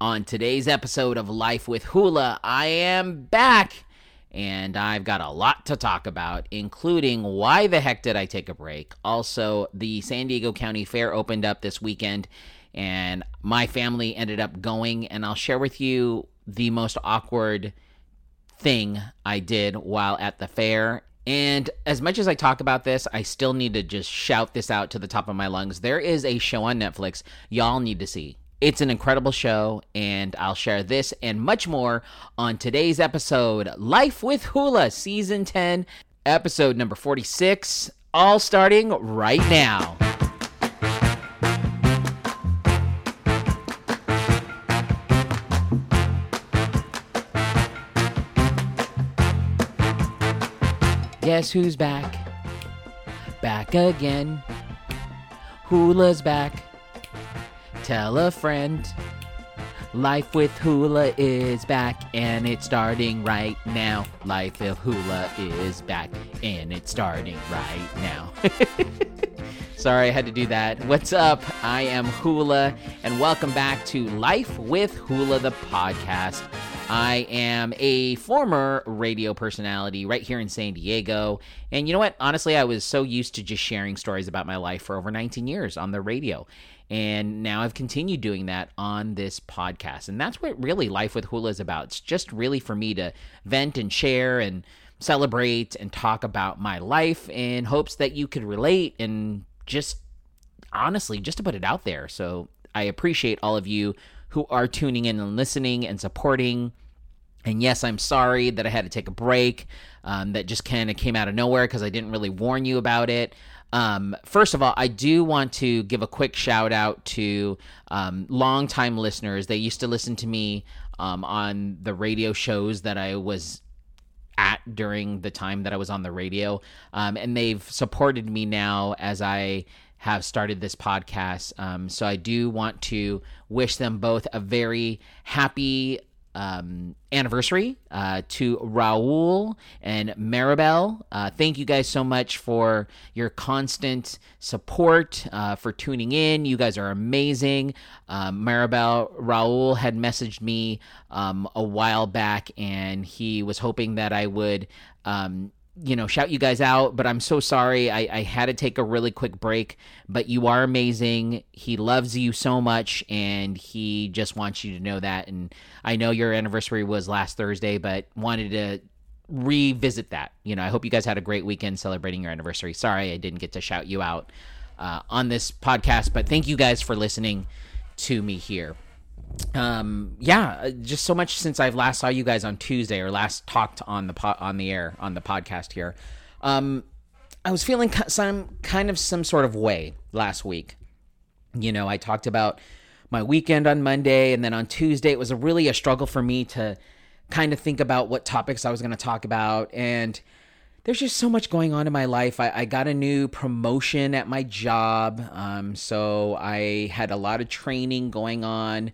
On today's episode of Life with Hula, I am back and I've got a lot to talk about, including why the heck did I take a break? Also, the San Diego County Fair opened up this weekend and my family ended up going, and I'll share with you the most awkward thing I did while at the fair. And as much as I talk about this, I still need to just shout this out to the top of my lungs. There is a show on Netflix y'all need to see. It's an incredible show, and I'll share this and much more on today's episode Life with Hula, Season 10, Episode number 46, all starting right now. Guess who's back? Back again. Hula's back. Tell a friend. Life with Hula is back and it's starting right now. Life with Hula is back and it's starting right now. Sorry, I had to do that. What's up? I am Hula and welcome back to Life with Hula, the podcast. I am a former radio personality right here in San Diego. And you know what? Honestly, I was so used to just sharing stories about my life for over 19 years on the radio. And now I've continued doing that on this podcast. And that's what really Life with Hula is about. It's just really for me to vent and share and celebrate and talk about my life in hopes that you could relate and just honestly, just to put it out there. So I appreciate all of you who are tuning in and listening and supporting. And yes, I'm sorry that I had to take a break. Um, that just kind of came out of nowhere because I didn't really warn you about it. Um, first of all, I do want to give a quick shout out to um, longtime listeners. They used to listen to me um, on the radio shows that I was at during the time that I was on the radio. Um, and they've supported me now as I have started this podcast. Um, so I do want to wish them both a very happy um, anniversary uh, to Raul and Maribel. Uh, thank you guys so much for your constant support, uh, for tuning in. You guys are amazing. Um, Maribel, Raul had messaged me um, a while back and he was hoping that I would um, you know, shout you guys out, but I'm so sorry. I, I had to take a really quick break, but you are amazing. He loves you so much, and he just wants you to know that. And I know your anniversary was last Thursday, but wanted to revisit that. You know, I hope you guys had a great weekend celebrating your anniversary. Sorry I didn't get to shout you out uh, on this podcast, but thank you guys for listening to me here um yeah uh, just so much since i've last saw you guys on tuesday or last talked on the po- on the air on the podcast here um i was feeling some kind of some sort of way last week you know i talked about my weekend on monday and then on tuesday it was a really a struggle for me to kind of think about what topics i was going to talk about and there's just so much going on in my life. I, I got a new promotion at my job. Um, so I had a lot of training going on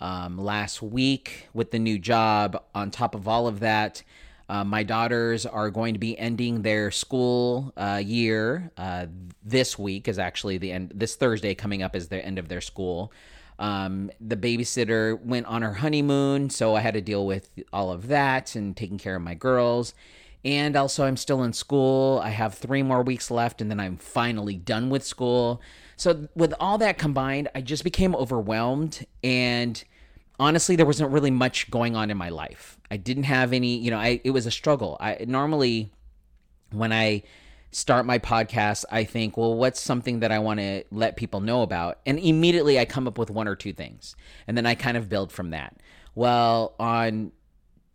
um, last week with the new job. On top of all of that, uh, my daughters are going to be ending their school uh, year. Uh, this week is actually the end. This Thursday coming up is the end of their school. Um, the babysitter went on her honeymoon, so I had to deal with all of that and taking care of my girls. And also, I'm still in school. I have three more weeks left, and then I'm finally done with school. So, with all that combined, I just became overwhelmed. And honestly, there wasn't really much going on in my life. I didn't have any, you know, I, it was a struggle. I normally, when I start my podcast, I think, well, what's something that I want to let people know about? And immediately I come up with one or two things. And then I kind of build from that. Well, on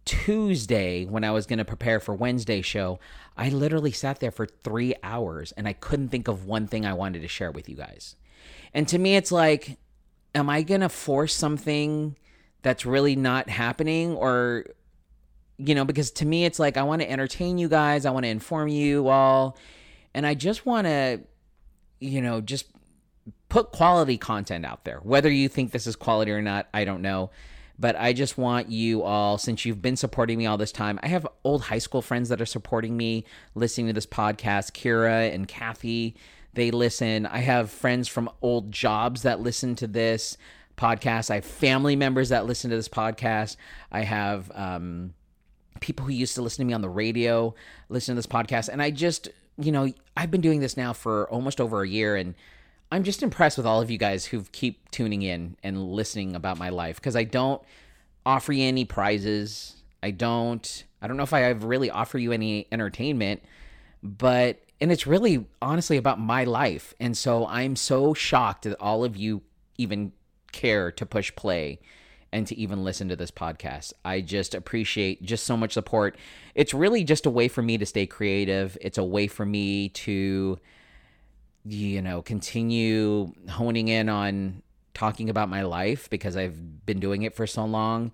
Tuesday, when I was going to prepare for Wednesday show, I literally sat there for three hours and I couldn't think of one thing I wanted to share with you guys. And to me, it's like, am I going to force something that's really not happening? Or, you know, because to me, it's like, I want to entertain you guys, I want to inform you all, and I just want to, you know, just put quality content out there. Whether you think this is quality or not, I don't know. But I just want you all, since you've been supporting me all this time, I have old high school friends that are supporting me, listening to this podcast, Kira and Kathy. They listen. I have friends from old jobs that listen to this podcast. I have family members that listen to this podcast. I have um, people who used to listen to me on the radio listen to this podcast. And I just, you know, I've been doing this now for almost over a year and I'm just impressed with all of you guys who keep tuning in and listening about my life because I don't offer you any prizes. I don't I don't know if I have really offer you any entertainment, but and it's really honestly about my life. And so I'm so shocked that all of you even care to push play and to even listen to this podcast. I just appreciate just so much support. It's really just a way for me to stay creative. It's a way for me to you know, continue honing in on talking about my life because I've been doing it for so long.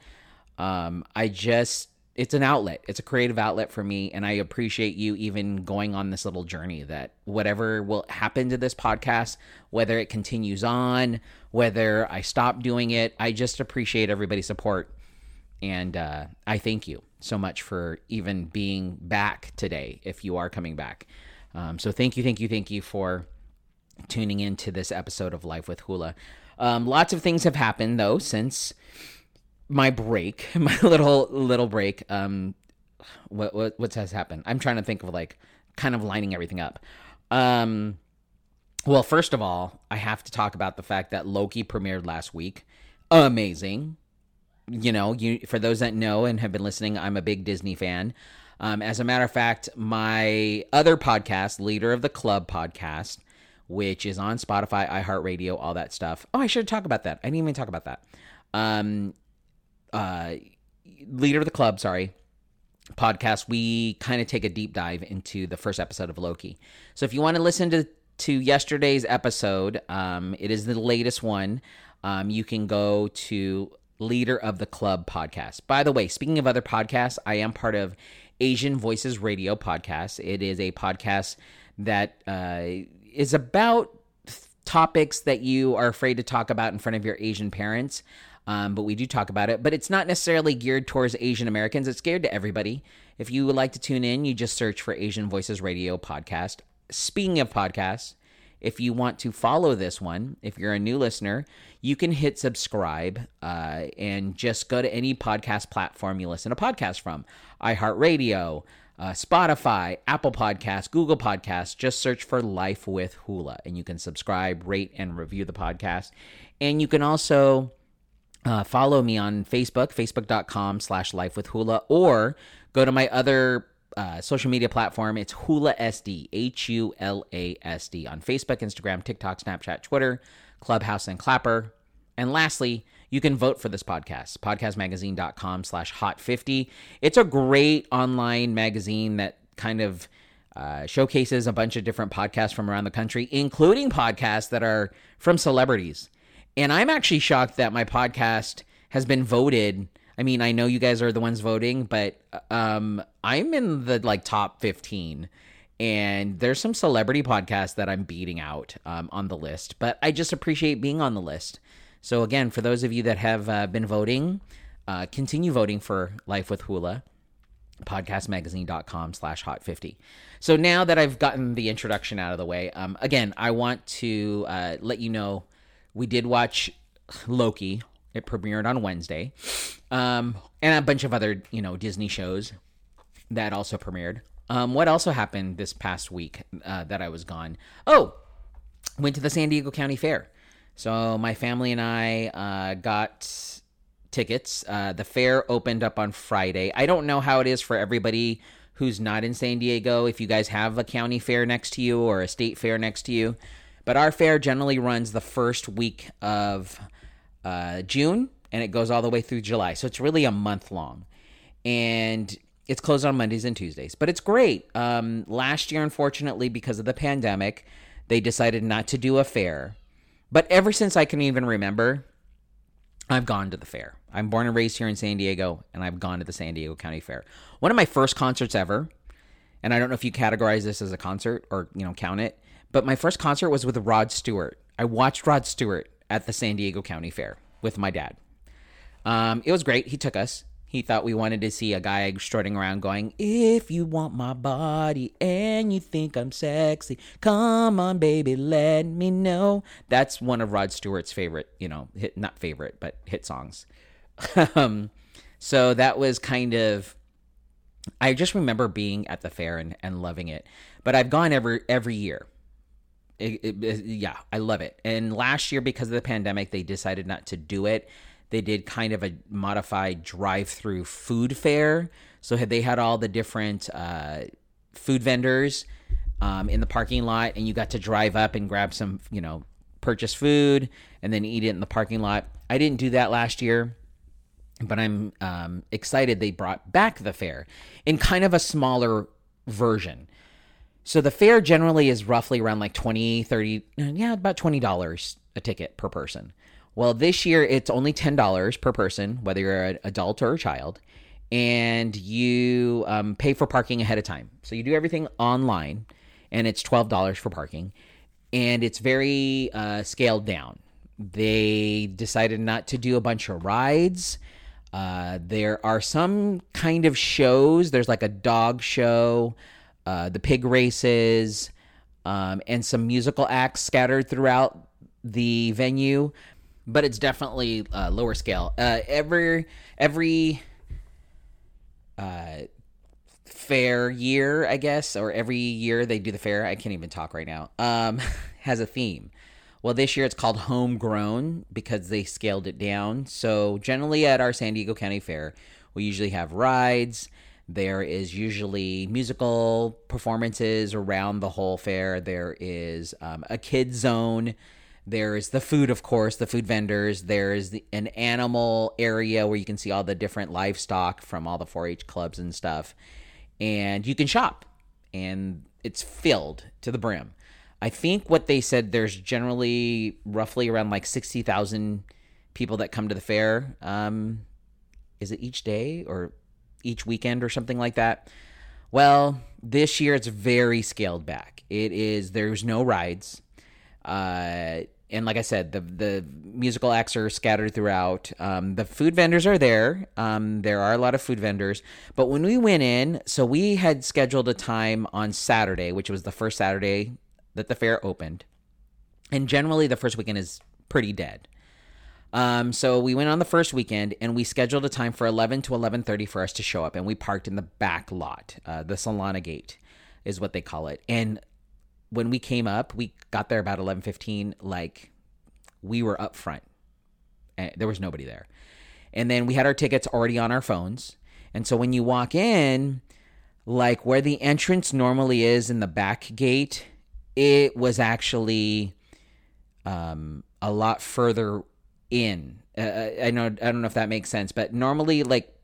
Um, I just it's an outlet. It's a creative outlet for me and I appreciate you even going on this little journey that whatever will happen to this podcast, whether it continues on, whether I stop doing it, I just appreciate everybody's support. And uh, I thank you so much for even being back today if you are coming back. Um, so thank you, thank you, thank you for tuning into this episode of Life with Hula. Um, lots of things have happened though since my break, my little little break. Um, what what what has happened? I'm trying to think of like kind of lining everything up. Um, well, first of all, I have to talk about the fact that Loki premiered last week. Amazing. You know, you for those that know and have been listening, I'm a big Disney fan. Um, as a matter of fact, my other podcast, Leader of the Club podcast, which is on Spotify, iHeartRadio, all that stuff. Oh, I should talk about that. I didn't even talk about that. Um, uh, leader of the club, sorry, podcast, we kind of take a deep dive into the first episode of Loki. So if you want to listen to to yesterday's episode, um, it is the latest one. Um, you can go to Leader of the Club podcast. By the way, speaking of other podcasts, I am part of Asian Voices Radio podcast. It is a podcast that uh, is about topics that you are afraid to talk about in front of your Asian parents. Um, but we do talk about it. But it's not necessarily geared towards Asian Americans. It's geared to everybody. If you would like to tune in, you just search for Asian Voices Radio podcast. Speaking of podcasts, if you want to follow this one, if you're a new listener, you can hit subscribe uh, and just go to any podcast platform you listen to podcasts from iHeartRadio, uh, Spotify, Apple Podcasts, Google Podcasts. Just search for Life with Hula and you can subscribe, rate, and review the podcast. And you can also uh, follow me on Facebook, facebook.com slash life with hula, or go to my other uh, social media platform. It's Hula SD, H U L A S D, on Facebook, Instagram, TikTok, Snapchat, Twitter, Clubhouse, and Clapper. And lastly, you can vote for this podcast, podcastmagazine.com slash hot 50. It's a great online magazine that kind of uh, showcases a bunch of different podcasts from around the country, including podcasts that are from celebrities. And I'm actually shocked that my podcast has been voted. I mean, I know you guys are the ones voting, but um, I'm in the like top 15 and there's some celebrity podcasts that I'm beating out um, on the list, but I just appreciate being on the list. So again, for those of you that have uh, been voting, uh, continue voting for Life with Hula podcastmagazine.com slash hot 50 so now that i've gotten the introduction out of the way um, again i want to uh, let you know we did watch Loki. It premiered on Wednesday, um, and a bunch of other you know Disney shows that also premiered. Um, what also happened this past week uh, that I was gone? Oh, went to the San Diego County Fair. So my family and I uh, got tickets. Uh, the fair opened up on Friday. I don't know how it is for everybody who's not in San Diego. If you guys have a county fair next to you or a state fair next to you, but our fair generally runs the first week of uh, June and it goes all the way through July. So it's really a month long. And it's closed on Mondays and Tuesdays, but it's great. Um, last year, unfortunately, because of the pandemic, they decided not to do a fair. But ever since I can even remember, I've gone to the fair. I'm born and raised here in San Diego, and I've gone to the San Diego County Fair. One of my first concerts ever, and I don't know if you categorize this as a concert or you know count it, but my first concert was with Rod Stewart. I watched Rod Stewart at the San Diego County Fair with my dad. Um, it was great. He took us. He thought we wanted to see a guy strutting around going, If you want my body and you think I'm sexy, come on, baby, let me know. That's one of Rod Stewart's favorite, you know, hit, not favorite, but hit songs. um, so that was kind of, I just remember being at the fair and, and loving it. But I've gone every every year. It, it, it, yeah, I love it. And last year, because of the pandemic, they decided not to do it they did kind of a modified drive-through food fair. So they had all the different uh, food vendors um, in the parking lot, and you got to drive up and grab some, you know, purchase food and then eat it in the parking lot. I didn't do that last year, but I'm um, excited they brought back the fair in kind of a smaller version. So the fair generally is roughly around like 20, 30, yeah, about $20 a ticket per person. Well, this year it's only $10 per person, whether you're an adult or a child, and you um, pay for parking ahead of time. So you do everything online, and it's $12 for parking, and it's very uh, scaled down. They decided not to do a bunch of rides. Uh, there are some kind of shows. There's like a dog show, uh, the pig races, um, and some musical acts scattered throughout the venue but it's definitely uh, lower scale. Uh, every every uh, fair year, I guess, or every year they do the fair. I can't even talk right now. Um, has a theme. Well, this year it's called Homegrown because they scaled it down. So generally at our San Diego County Fair, we usually have rides. There is usually musical performances around the whole fair. There is um, a kid zone there's the food, of course, the food vendors. There's the, an animal area where you can see all the different livestock from all the 4 H clubs and stuff. And you can shop, and it's filled to the brim. I think what they said there's generally roughly around like 60,000 people that come to the fair. Um, is it each day or each weekend or something like that? Well, this year it's very scaled back. It is, there's no rides. Uh, and like I said, the the musical acts are scattered throughout. Um, the food vendors are there. Um, there are a lot of food vendors. But when we went in, so we had scheduled a time on Saturday, which was the first Saturday that the fair opened. And generally, the first weekend is pretty dead. Um, so we went on the first weekend and we scheduled a time for 11 to 11:30 for us to show up, and we parked in the back lot, uh, the Solana Gate, is what they call it. And when we came up, we got there about 11:15 like we were up front. And there was nobody there. And then we had our tickets already on our phones. And so when you walk in, like where the entrance normally is in the back gate, it was actually um, a lot further in. Uh, I know I don't know if that makes sense, but normally like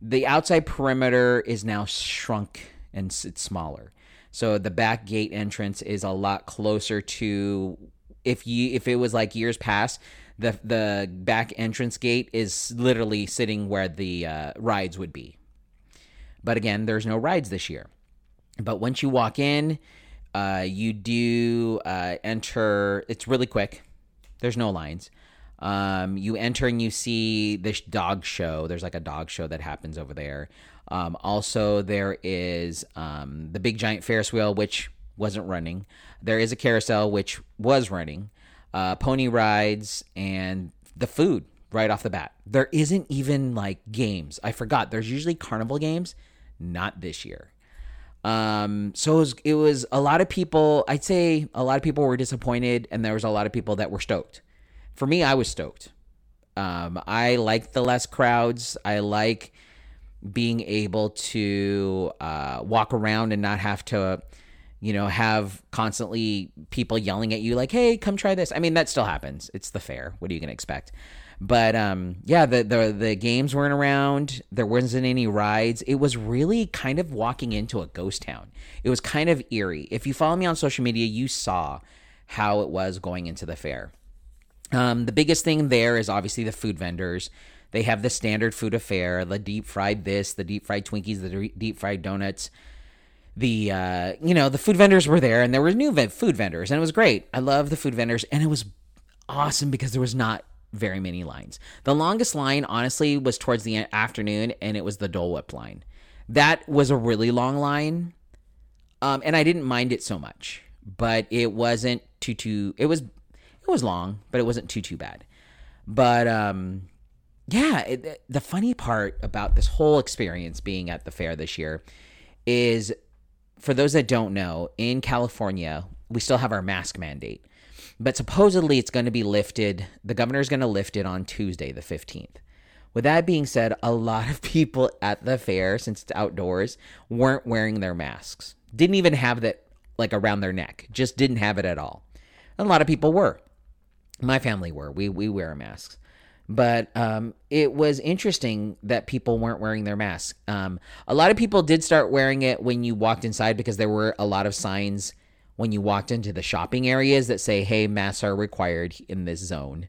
the outside perimeter is now shrunk and it's smaller. So the back gate entrance is a lot closer to if you if it was like years past, the the back entrance gate is literally sitting where the uh, rides would be. But again, there's no rides this year. But once you walk in, uh, you do uh, enter. It's really quick. There's no lines. Um, you enter and you see this dog show. There's like a dog show that happens over there. Um, also, there is um, the big giant Ferris wheel, which wasn't running. There is a carousel, which was running. Uh, pony rides and the food right off the bat. There isn't even like games. I forgot. There's usually carnival games, not this year. Um, so it was, it was a lot of people. I'd say a lot of people were disappointed, and there was a lot of people that were stoked. For me, I was stoked. Um, I like the less crowds. I like being able to uh, walk around and not have to you know have constantly people yelling at you like hey come try this. I mean that still happens. It's the fair. What are you going to expect? But um, yeah the, the the games weren't around. There wasn't any rides. It was really kind of walking into a ghost town. It was kind of eerie. If you follow me on social media you saw how it was going into the fair um, the biggest thing there is obviously the food vendors they have the standard food affair, the deep fried this, the deep fried Twinkies, the deep fried donuts. The uh, you know the food vendors were there, and there were new food vendors, and it was great. I love the food vendors, and it was awesome because there was not very many lines. The longest line, honestly, was towards the afternoon, and it was the Dole Whip line. That was a really long line, um, and I didn't mind it so much. But it wasn't too too. It was it was long, but it wasn't too too bad. But um, yeah, it, the funny part about this whole experience being at the fair this year is, for those that don't know, in California we still have our mask mandate. But supposedly it's going to be lifted. The governor is going to lift it on Tuesday, the 15th. With that being said, a lot of people at the fair, since it's outdoors, weren't wearing their masks. Didn't even have that like around their neck. Just didn't have it at all. And a lot of people were. My family were. We we wear masks. But um, it was interesting that people weren't wearing their masks. Um, a lot of people did start wearing it when you walked inside because there were a lot of signs when you walked into the shopping areas that say, hey, masks are required in this zone.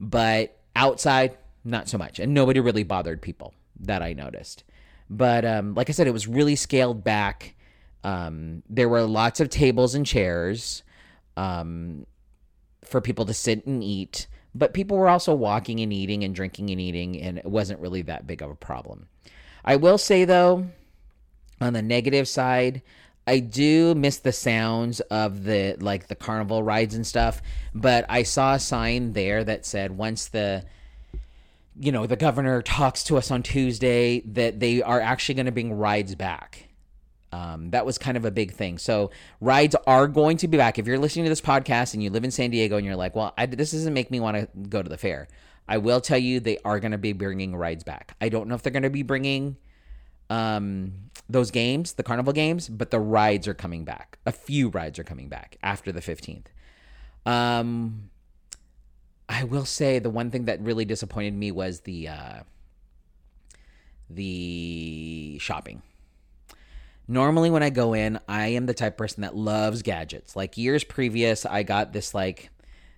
But outside, not so much. And nobody really bothered people that I noticed. But um, like I said, it was really scaled back. Um, there were lots of tables and chairs um, for people to sit and eat. But people were also walking and eating and drinking and eating, and it wasn't really that big of a problem. I will say, though, on the negative side, I do miss the sounds of the like the carnival rides and stuff, but I saw a sign there that said once the you know, the governor talks to us on Tuesday that they are actually going to bring rides back. Um, that was kind of a big thing. So rides are going to be back. If you're listening to this podcast and you live in San Diego and you're like, well, I, this doesn't make me want to go to the fair. I will tell you they are going to be bringing rides back. I don't know if they're going to be bringing um, those games, the carnival games, but the rides are coming back. A few rides are coming back after the 15th. Um, I will say the one thing that really disappointed me was the uh, the shopping. Normally, when I go in, I am the type person that loves gadgets. Like years previous, I got this like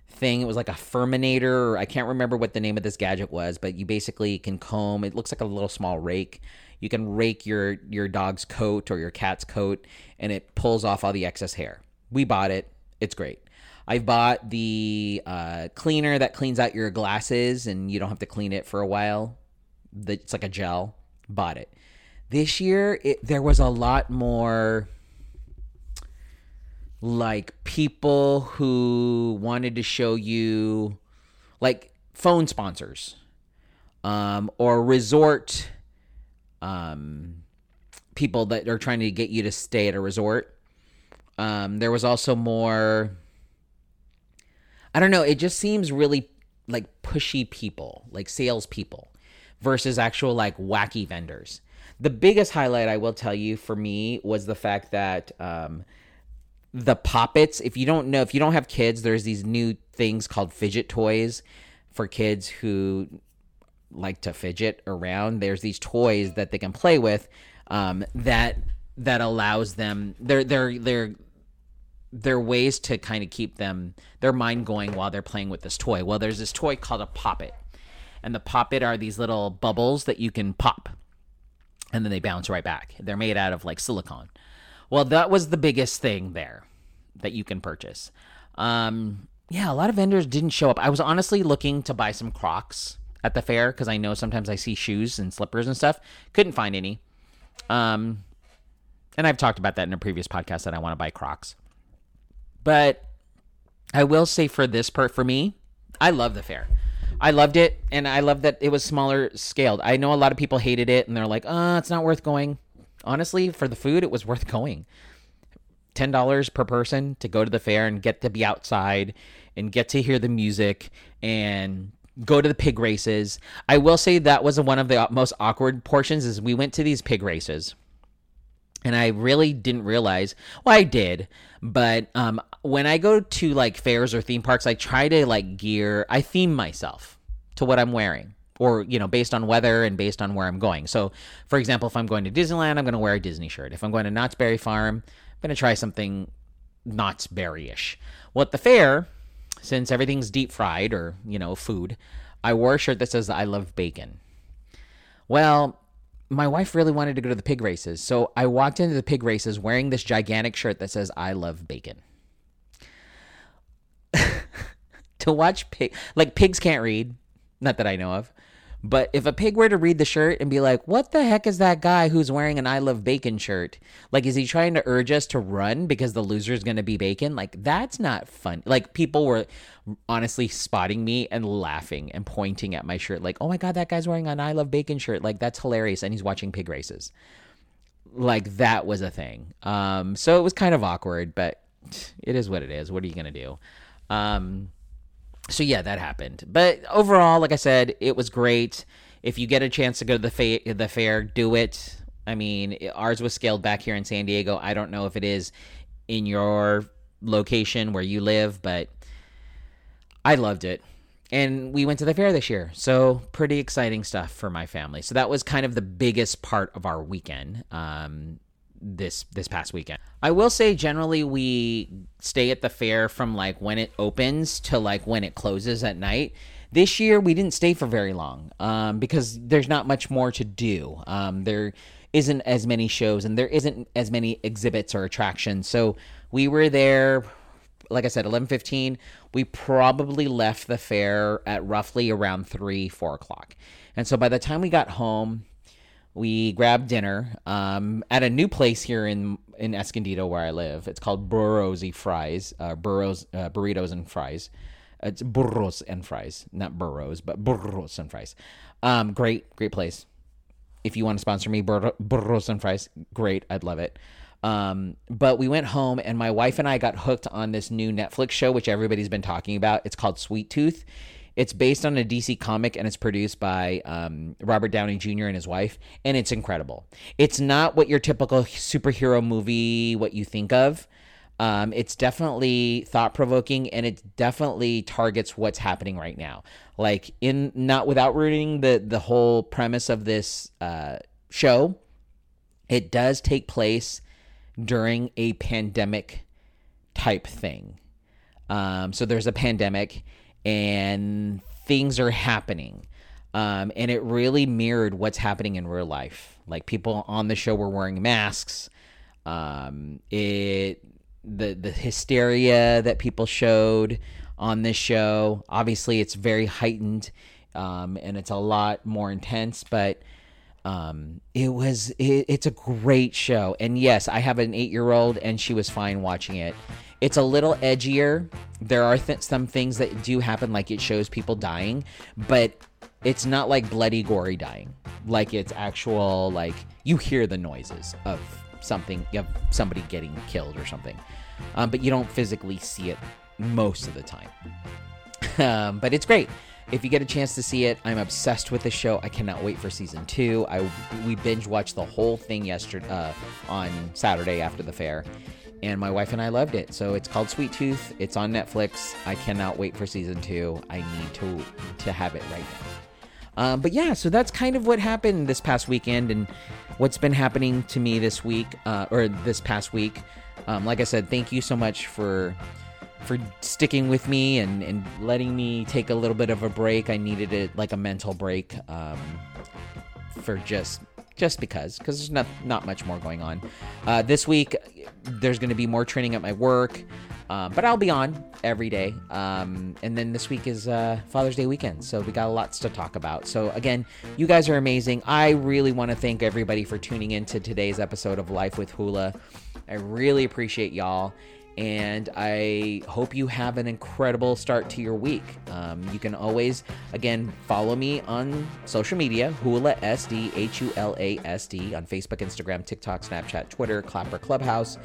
thing. It was like a Furminator. I can't remember what the name of this gadget was, but you basically can comb. It looks like a little small rake you can rake your your dog's coat or your cat's coat and it pulls off all the excess hair. We bought it. It's great. I've bought the uh, cleaner that cleans out your glasses and you don't have to clean it for a while. It's like a gel. Bought it. This year, it, there was a lot more like people who wanted to show you like phone sponsors um, or resort um, people that are trying to get you to stay at a resort. Um, there was also more. I don't know. It just seems really like pushy people, like salespeople, versus actual like wacky vendors. The biggest highlight I will tell you for me was the fact that um, the Pop Its. If you don't know, if you don't have kids, there's these new things called fidget toys for kids who like to fidget around, there's these toys that they can play with um, that that allows them they're they're they're they're ways to kind of keep them their mind going while they're playing with this toy. Well, there's this toy called a poppet. And the poppet are these little bubbles that you can pop and then they bounce right back. They're made out of like silicone. Well, that was the biggest thing there that you can purchase. Um, yeah, a lot of vendors didn't show up. I was honestly looking to buy some Crocs at the fair because I know sometimes I see shoes and slippers and stuff. Couldn't find any. Um, and I've talked about that in a previous podcast that I want to buy Crocs. But I will say for this part, for me, I love the fair. I loved it, and I love that it was smaller scaled. I know a lot of people hated it, and they're like, "Uh, it's not worth going." Honestly, for the food, it was worth going. Ten dollars per person to go to the fair and get to be outside and get to hear the music and go to the pig races. I will say that was one of the most awkward portions is we went to these pig races. And I really didn't realize, well, I did, but um, when I go to like fairs or theme parks, I try to like gear, I theme myself to what I'm wearing or you know based on weather and based on where i'm going so for example if i'm going to disneyland i'm going to wear a disney shirt if i'm going to knott's berry farm i'm going to try something knott's berry-ish well at the fair since everything's deep fried or, you know, food, I wore a shirt that says I love bacon. Well, my wife really wanted to go to the pig races, so I walked into the pig races wearing this gigantic shirt that says I love bacon. to watch pig like pigs can't read, not that I know of. But if a pig were to read the shirt and be like, "What the heck is that guy who's wearing an I love bacon shirt?" Like is he trying to urge us to run because the loser is going to be bacon? Like that's not fun. Like people were honestly spotting me and laughing and pointing at my shirt like, "Oh my god, that guy's wearing an I love bacon shirt." Like that's hilarious and he's watching pig races. Like that was a thing. Um so it was kind of awkward, but it is what it is. What are you going to do? Um so yeah, that happened. But overall, like I said, it was great. If you get a chance to go to the fa- the fair, do it. I mean, ours was scaled back here in San Diego. I don't know if it is in your location where you live, but I loved it. And we went to the fair this year. So, pretty exciting stuff for my family. So, that was kind of the biggest part of our weekend. Um, this this past weekend. I will say generally we stay at the fair from like when it opens to like when it closes at night. This year we didn't stay for very long um, because there's not much more to do. Um, there isn't as many shows and there isn't as many exhibits or attractions. So we were there, like I said, eleven fifteen. We probably left the fair at roughly around three four o'clock, and so by the time we got home we grabbed dinner um, at a new place here in in Escondido where I live. It's called Burrosy Fries, uh, Burros uh, burritos and fries. It's burros and fries, not burros, but burros and fries. Um, great, great place. If you want to sponsor me, bur- burros and fries, great. I'd love it. Um, but we went home, and my wife and I got hooked on this new Netflix show, which everybody's been talking about. It's called Sweet Tooth it's based on a DC comic and it's produced by um, Robert Downey Jr. and his wife, and it's incredible. It's not what your typical superhero movie, what you think of. Um, it's definitely thought provoking and it definitely targets what's happening right now. Like in not without ruining the the whole premise of this uh, show, it does take place during a pandemic type thing. Um, so there's a pandemic and things are happening. Um, and it really mirrored what's happening in real life. Like people on the show were wearing masks. Um, it the the hysteria that people showed on this show. Obviously, it's very heightened, um, and it's a lot more intense. But um, it was it, it's a great show. And yes, I have an eight year old, and she was fine watching it. It's a little edgier. There are th- some things that do happen, like it shows people dying, but it's not like bloody, gory dying. Like it's actual, like you hear the noises of something, of somebody getting killed or something, um, but you don't physically see it most of the time. um, but it's great. If you get a chance to see it, I'm obsessed with the show. I cannot wait for season two. I we binge watched the whole thing yesterday uh, on Saturday after the fair, and my wife and I loved it. So it's called Sweet Tooth. It's on Netflix. I cannot wait for season two. I need to to have it right now. Um, but yeah, so that's kind of what happened this past weekend and what's been happening to me this week uh, or this past week. Um, like I said, thank you so much for for sticking with me and, and letting me take a little bit of a break. I needed it like a mental break um, for just just because because there's not not much more going on. Uh, this week there's going to be more training at my work, uh, but I'll be on every day. Um, and then this week is uh, Father's Day weekend, so we got lots to talk about. So again, you guys are amazing. I really want to thank everybody for tuning in to today's episode of Life with Hula. I really appreciate y'all and I hope you have an incredible start to your week. Um, you can always, again, follow me on social media, Hula SD, H U L A S D, on Facebook, Instagram, TikTok, Snapchat, Twitter, Clapper Clubhouse.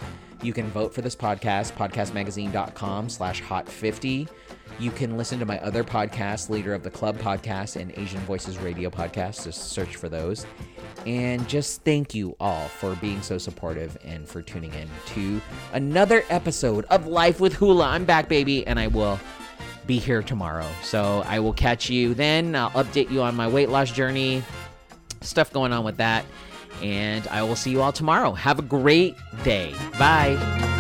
You can vote for this podcast, podcastmagazine.com slash hot50. You can listen to my other podcasts, Leader of the Club podcast and Asian Voices Radio podcast. Just search for those. And just thank you all for being so supportive and for tuning in to another episode of Life with Hula. I'm back, baby, and I will be here tomorrow. So I will catch you then. I'll update you on my weight loss journey, stuff going on with that. And I will see you all tomorrow. Have a great day. Bye.